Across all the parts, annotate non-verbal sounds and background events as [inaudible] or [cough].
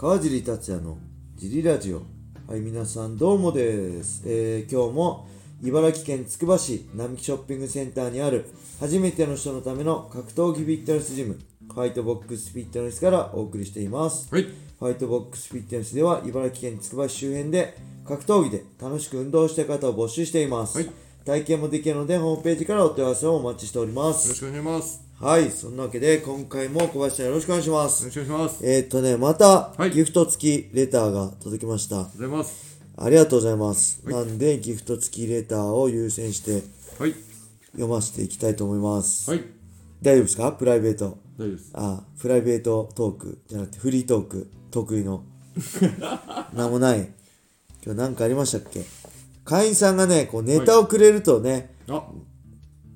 川尻達也のジリラジオ。はい皆さんどうもです、えー今日も茨城県つくば市並木ショッピングセンターにある初めての人のための格闘技フィットネスジムホワイトボックスフィットネスからお送りしています。はい。ホワイトボックスフィットネスでは茨城県つくば市周辺で格闘技で楽しく運動したい方を募集しています、はい。体験もできるのでホームページからお問い合わせをお待ちしておりまよろすしくお願いします。はいそんなわけで今回も小林さんよろしくお願いしまよす。ろしくお願いします。えー、っとねまたはい。ギフト付きレターが届きました、ありがとうございます。ありがとうございます、はい。なんでギフト付きレターを優先してはい。読ませていきたいと思います、はい。大丈夫ですか？プライベート。大丈夫です。あプライベートトークじゃなくてフリートーク得意の。[laughs] なんもない。今日何かありましたっけ？会員さんがねこうネタをくれるとね、あ、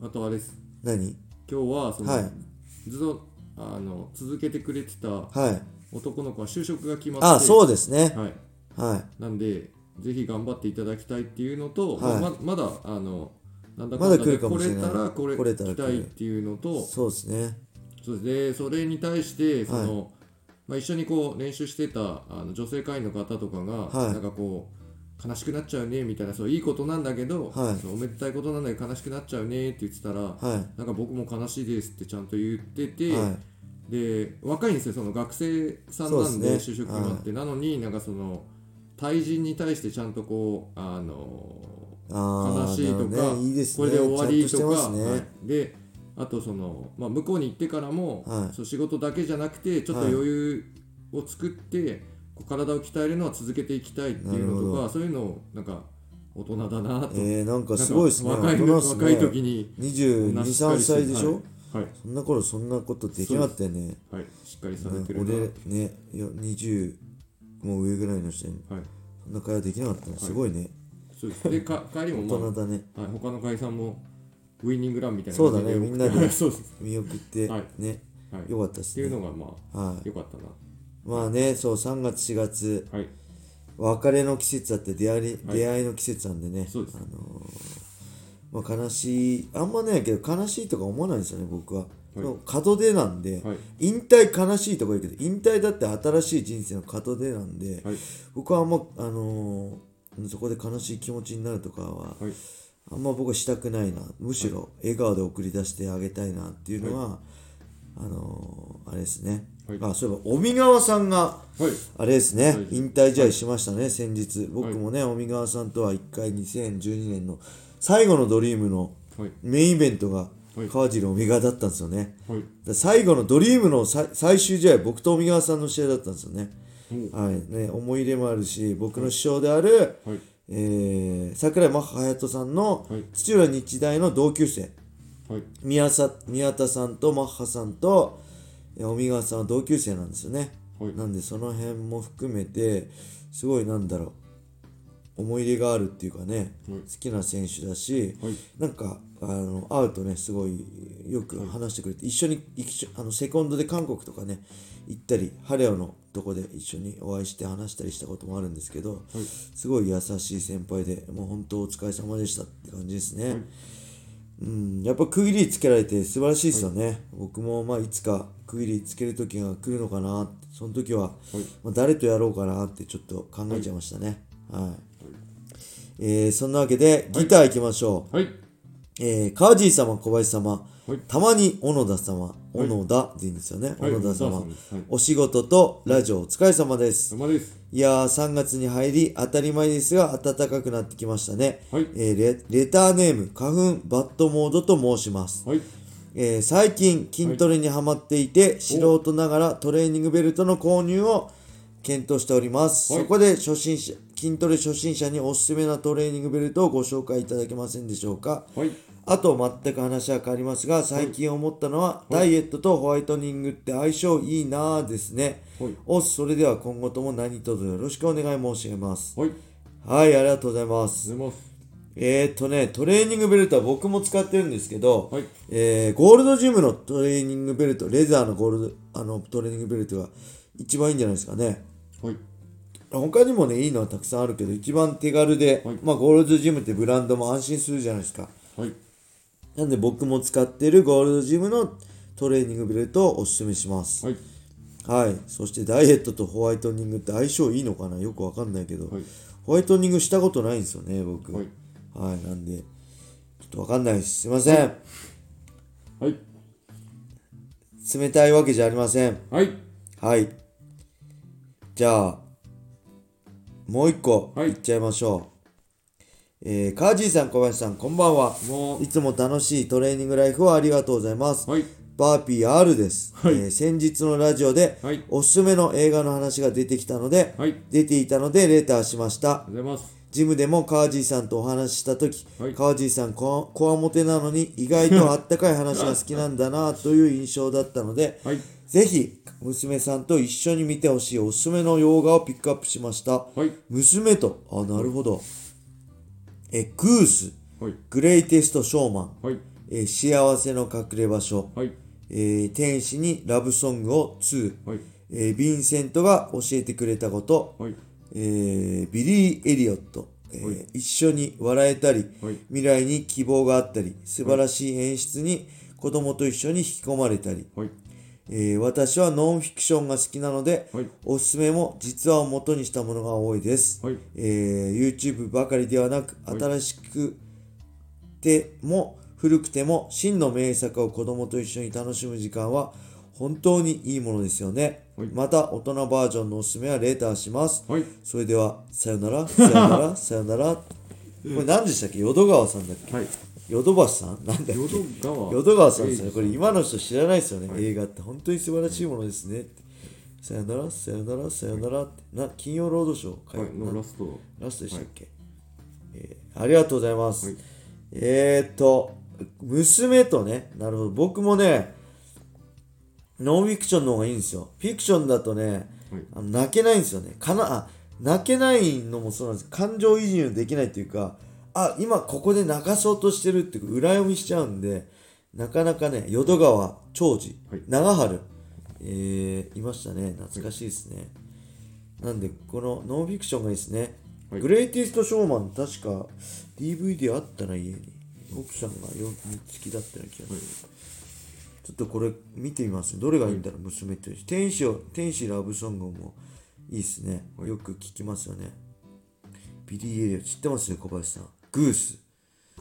あとあれです。何？今日はその、はい。ずっとあの続けてくれてたはい。男の子は就職が決まって、あそうですね。はい。はい。なんでぜひ頑張っていただきたいっていうのと、はい。ままだあのなんだかまだ来るんだで来かもしれたらこれ来れたら来たいっていうのと、そうですね。そうでそれに対してその、まあ、一緒にこう練習してたあの女性会員の方とかが、はい。なんかこう悲しくなっちゃうねみたいなそういいことなんだけど、はい。そうおめでたいことなんだけど悲しくなっちゃうねって言ってたら、はい。なんか僕も悲しいですってちゃんと言ってて、はい。で若いんですよその学生さんなんでね。就職決まって、なのになんかその対人に対してちゃんとこうあのあ悲しいとか、ね。いいね。これで終わりとかであとその、まあ、向こうに行ってからも、はい。そう仕事だけじゃなくてちょっと余裕を作って、こう体を鍛えるのは続けていきたいっていうのとかそういうのをなんか大人だなと、えー、なんかすごいですね。若い大人っすね。若い時に22、3歳でしょ、はい、そんな頃そんなことできなかったよねはい、しっかりされねてるな、俺ねいや20もう上ぐらいの人にはい、そんな会話できなかったの。すごいね、そうです。でか [laughs] 帰りも、まあ大人だね。はい、他の会員さんもウイニングランみたいなそうだね。みんなで [laughs] 見送ってはい。ね、はい、よかったですね。っていうのがまあはい。良かったなまあねそう3月4月。はい。別れの季節だって出会い,、はい。出会いの季節なんでね。そうです。あのーまあ、悲しいあんまないけど悲しいとか思わないんですよね僕は、い。もう門出なんで、はい。引退悲しいとか言うけど引退だって新しい人生の門出なんで、はい。僕はあんまあのーそこで悲しい気持ちになるとかは、はい。あんま僕はしたくないな。むしろ笑顔で送り出してあげたいなっていうのは、あのーあれですね、はい。あそういえば尾身川さんがはい。あれですね、はい。引退試合しましたね、先日。僕もね尾身川さんとは1回2012年の最後のドリームのはい。メインイベントがはい。川尻尾身川だったんですよね、最後のドリームのさ最終試合僕と尾身川さんの試合だったんですよね。おはい。ね思い入れもあるし僕の師匠である、はい。えー桜井真帆隼人さんのはい。土浦日大の同級生。はい。宮さ宮田さんとマッハさんとえー尾身川さんは同級生なんですよね、はい。なんでその辺も含めてすごいなんだろう思い入れがあるっていうかね、はい。好きな選手だし、はい。なんかあの会うとねすごいよく話してくれて、一緒にあのセコンドで韓国とかね行ったりハレオのとこで一緒にお会いして話したりしたこともあるんですけど、はい。すごい優しい先輩でもう本当お疲れ様でしたって感じですね、はい。うん、やっぱ区切りつけられて素晴らしいですよね、僕もまあいつか区切りつける時が来るのかなその時は、はい。まあ、誰とやろうかなってちょっと考えちゃいましたね。はい、えーそんなわけでギター行きましょう、はい。えー、川尻様小林様、はい。たまに小野田様小野田でいいんですよね、はい。小野田様、お仕事とラジオお疲れ様です、様です。いやー3月に入り当たり前ですが暖かくなってきましたね、はい。えーレレターネーム花粉バットモードと申します、はいえー最近筋トレにハマっていて、素人ながらトレーニングベルトの購入を検討しております、はい。そこで初心者筋トレ初心者におすすめなトレーニングベルトをご紹介いただけませんでしょうか。はい。あと全く話は変わりますが最近思ったのは、ダイエットとホワイトニングって相性いいなぁですね、はい。おっそれでは今後とも何卒よろしくお願い申し上げます。はい。はいありがとうございます。出ますえー、っとね、トレーニングベルトは僕も使ってるんですけど、はい。えーゴールドジムのトレーニングベルト、レザーのゴールドあのトレーニングベルトが一番いいんじゃないですかね。はい。他にもね、いいのはたくさんあるけど、一番手軽で、はい。まあ、ゴールドジムってブランドも安心するじゃないですか。はい。なんで僕も使ってるゴールドジムのトレーニングベルトをおすすめします。はい。はい。そしてダイエットとホワイトニングって相性いいのかな？よくわかんないけど、はい。ホワイトニングしたことないんですよね僕。はいはいなんでちょっとわかんないです。すいません。はい。冷たいわけじゃありません。はい。はい。じゃあもう一個はい。いっちゃいましょう、えー、カージーさん小林さんこんばんは。もういつも楽しいトレーニングライフをありがとうございます。はい。バーピー R です、はい。えー先日のラジオで、はい。おすすめの映画の話が出てきたので、はい。出ていたのでレターしました。ありがとうございますジムでも川地さんとお話しした時、はい。川地さんここわもてなのに意外とあったかい話が好きなんだなという印象だったので、はい。ぜひ娘さんと一緒に見てほしいおすすめの洋画をピックアップしました、はい。娘とあなるほど。えグース。はい。グレイテストショーマン。はい。え幸せの隠れ場所、はい。えー天使にラブソングを2、はい。えーヴィンセントが教えてくれたこと、はいえービリー・エリオット、えーはい。一緒に笑えたり、はい。未来に希望があったり素晴らしい演出に子供と一緒に引き込まれたり、はい。えー私はノンフィクションが好きなので、はい。おすすめも実話を元にしたものが多いです、はい。えー YouTube ばかりではなくはい。新しくても古くても真の名作を子供と一緒に楽しむ時間は本当にいいものですよね、はい。また大人バージョンのおすすめはレーターします。はい。それではさよなら。さよなら。[laughs] さよなら。これ何でしたっけ？淀川さんだっけ？はい。淀橋さん？なんだっけ？淀川。淀川さんですよね。えこれ今の人知らないですよね。はい。映画って本当に素晴らしいものですね。さよなら、さよなら、さよなら。って。な、金曜ロードショーかはい。のなラスト。ラストでしたっけ、えーありがとうございます。はい。えーっと、娘とね、なるほど。僕もね、ノンフィクションの方がいいんですよ。フィクションだとね、はいあの泣けないんですよね。かな、あ、泣けないのもそうなんです。感情移入できないっていうか、あ、今ここで泣かそうとしてるっていう裏読みしちゃうんで、なかなかね、淀川長治、はい長春、えーいましたね。懐かしいですね。なんで、このノンフィクションがいいですね。はいグレイティストショーマン、確か DVD あったな、家に。奥さんがよ好きだったような気がする。ちょっとこれ見てみます。どれがいいんだろう、娘と。天使を、天使ラブソングもいいっすね。よく聞きますよね。ビリー・エリオ知ってますよ、小林さん。グース。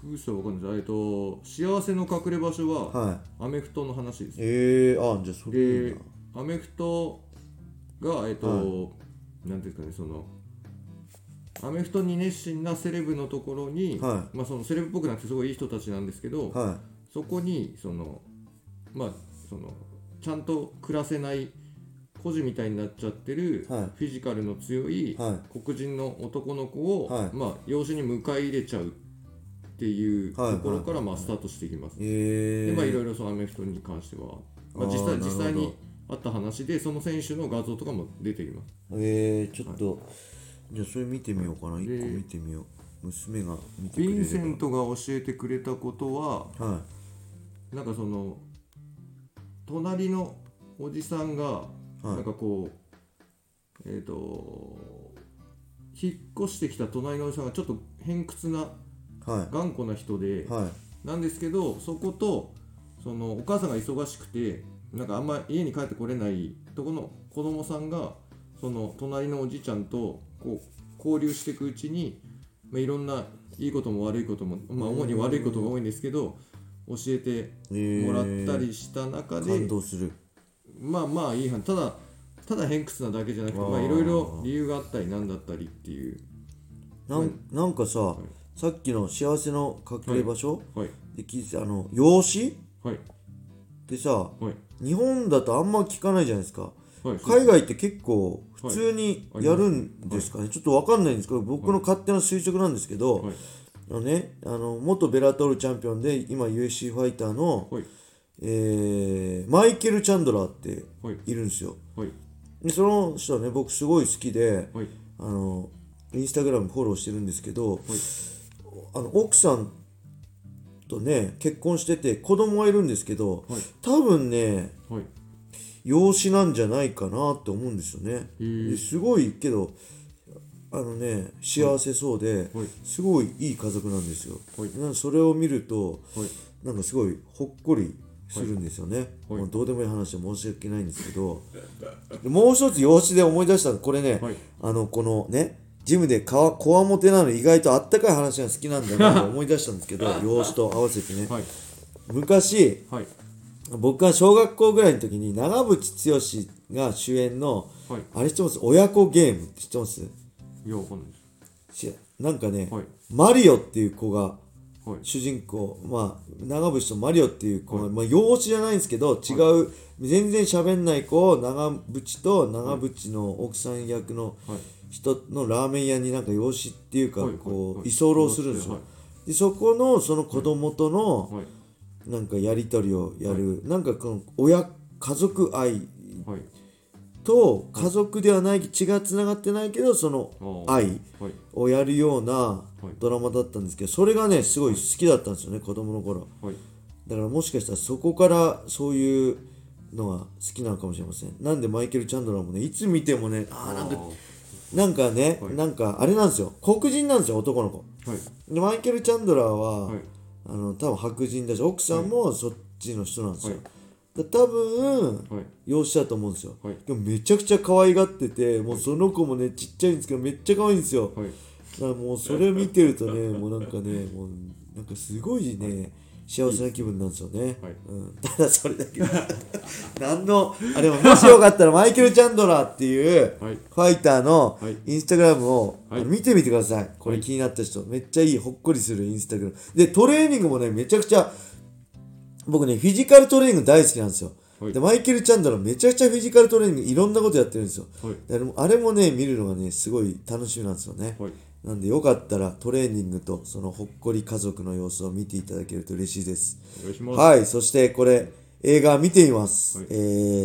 空想わかんないえっと幸せの隠れ場所ははい。アメフトの話ですえー、あ、じゃあそれいい。アメフトがえっと、はなんていうんですかねそのアメフトに熱心なセレブのところに、はまあそのセレブっぽくなくてすごいいい人たちなんですけど、はそこにそのまあそのちゃんと暮らせない孤児みたいになっちゃってる、はいフィジカルの強いは黒人の男の子を、はいまあ養子に迎え入れちゃうっていうとはいころから、まあスタートしていきます。い。えー。でまあいろいろそのアメフトに関しては、まあ、実あー際実際になるほどあった話でその選手の画像とかも出てきます。えー、ちょっと、じゃあそれ見てみようかな。一個で見てみよう。娘が見てくれィンセントが教えてくれたことははなんかその隣のおじさんがはいなんかこう、えっ、と引っ越してきた隣のおじさんがちょっと偏屈な頑固な人で。なんですけどそことそのお母さんが忙しくてなんかあんま家に帰ってこれないとこの子供さんがその隣のおじちゃんとこう交流していくうちに、まあ、いろんないいことも悪いことも、まあ、主に悪いことが多いんですけど教えてえー、もらったりした中で、感動する。まあまあいい話。ただただ偏屈なだけじゃなくていろいろ理由があったりなんだったりっていう。なんなんかさ、い。さっきの幸せの隠れ場所、はい。で聞いてあの養子？はい。ってさはい。日本だとあんま聞かないじゃないですか。はい。海外って結構普通にやるんですかね、ちょっとわかんないんですけど僕の勝手な推測なんですけど、のね、あの元ベラトールチャンピオンで今 UFC ファイターの、はい。えーマイケル・チャンドラーってはい。いるんですよ。はい。でその人はね僕すごい好きではい。あのインスタグラムフォローしてるんですけど、はい。あの奥さんとね結婚してて子供はいるんですけどはい。多分ねはい。養子なんじゃないかなって思うんですよね。すごいけどあのね幸せそうではい。すごいいい家族なんですよ。はい。なんかそれを見るとはい。なんかすごいほっこりするんですよね、はい。どうでもいい話は申し訳ないんですけど [laughs] でもう一つ養子で思い出したのこれね、はい。あのこのねジムでかわこわもてなの意外とあったかい話が好きなんだなと思い出したんですけど養子と合わせてね、はい。昔はい。僕が小学校ぐらいの時に長渕剛が主演のはい。あれ知ってます？親子ゲームって知ってます？いやわかんないです。しなんかね、はい。マリオっていう子がはい。主人公まあ長渕とマリオっていう子が、まあ、養子じゃないんですけど違う、全然喋んない子を長渕と長渕の奥さん役のはい。人のラーメン屋になんか養子っていうかはい。こはい。う居候するんですよ、はい。でそこのその子供とのはい。なんかやり取りをやる、なんかこの親家族愛はいと家族ではない血がつながってないけどその愛はい。をやるようなドラマだったんですけどそれがねすごい好きだったんですよね子供の頃。はい。だからもしかしたらそこからそういうのが好きなのかもしれません。なんでマイケル・チャンドラーもねいつ見てもねあーなんかなんかね、はい。なんかあれなんですよ。黒人なんですよ男の子。はい。でマイケル・チャンドラーは、はい。あの多分白人だし奥さんもそっちの人なんですよ、多分はい。養子だと思うんですよ、はい。でもめちゃくちゃ可愛がっててもうその子もねちっちゃいんですけどめっちゃ可愛いんですよ、はい。だからもうそれ見てるとねもうなんかねもうなんかすごいね幸せな気分なんですよね、はい。うん、ただそれだけ。[laughs] 何のあでももしよかったらマイケル・チャンドラーっていうはい。ファイターのはい。インスタグラムを、はい。見てみてください。これ気になった人、めっちゃいいほっこりするインスタグラム。でトレーニングもねめちゃくちゃ僕ねフィジカルトレーニング大好きなんですよ、はい。でマイケル・チャンドラーめちゃくちゃフィジカルトレーニングいろんなことやってるんですよ。はい。であれもあれもね見るのがねすごい楽しみなんですよね、はい。なんでよかったらトレーニングとそのほっこり家族の様子を見ていただけると嬉しいです。お願いします。はい。そしてこれ映画見てみます、はい。え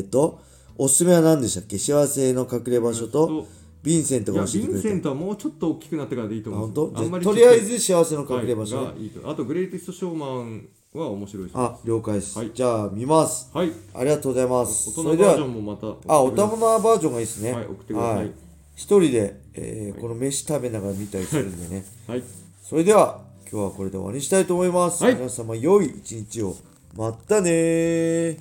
ーとおすすめは何でしたっけ？幸せの隠れ場所とヴィンセントが教えてくれた。ィンセントはもうちょっと大きくなってからでいいとあ思うんですよ。とりあえず幸せの隠れ場所ね、あとグレイテストショーマンは面白いですあ了解です、はい。じゃあ見ます。はい。ありがとうございます。大人バージョそれではンもまたあ大人バージョンがいいですね。はい送ってください。一人で、えーこの飯食べながら見たりするんでね。はい。それでは今日はこれで終わりにしたいと思います、はい。皆様良い一日を。またねー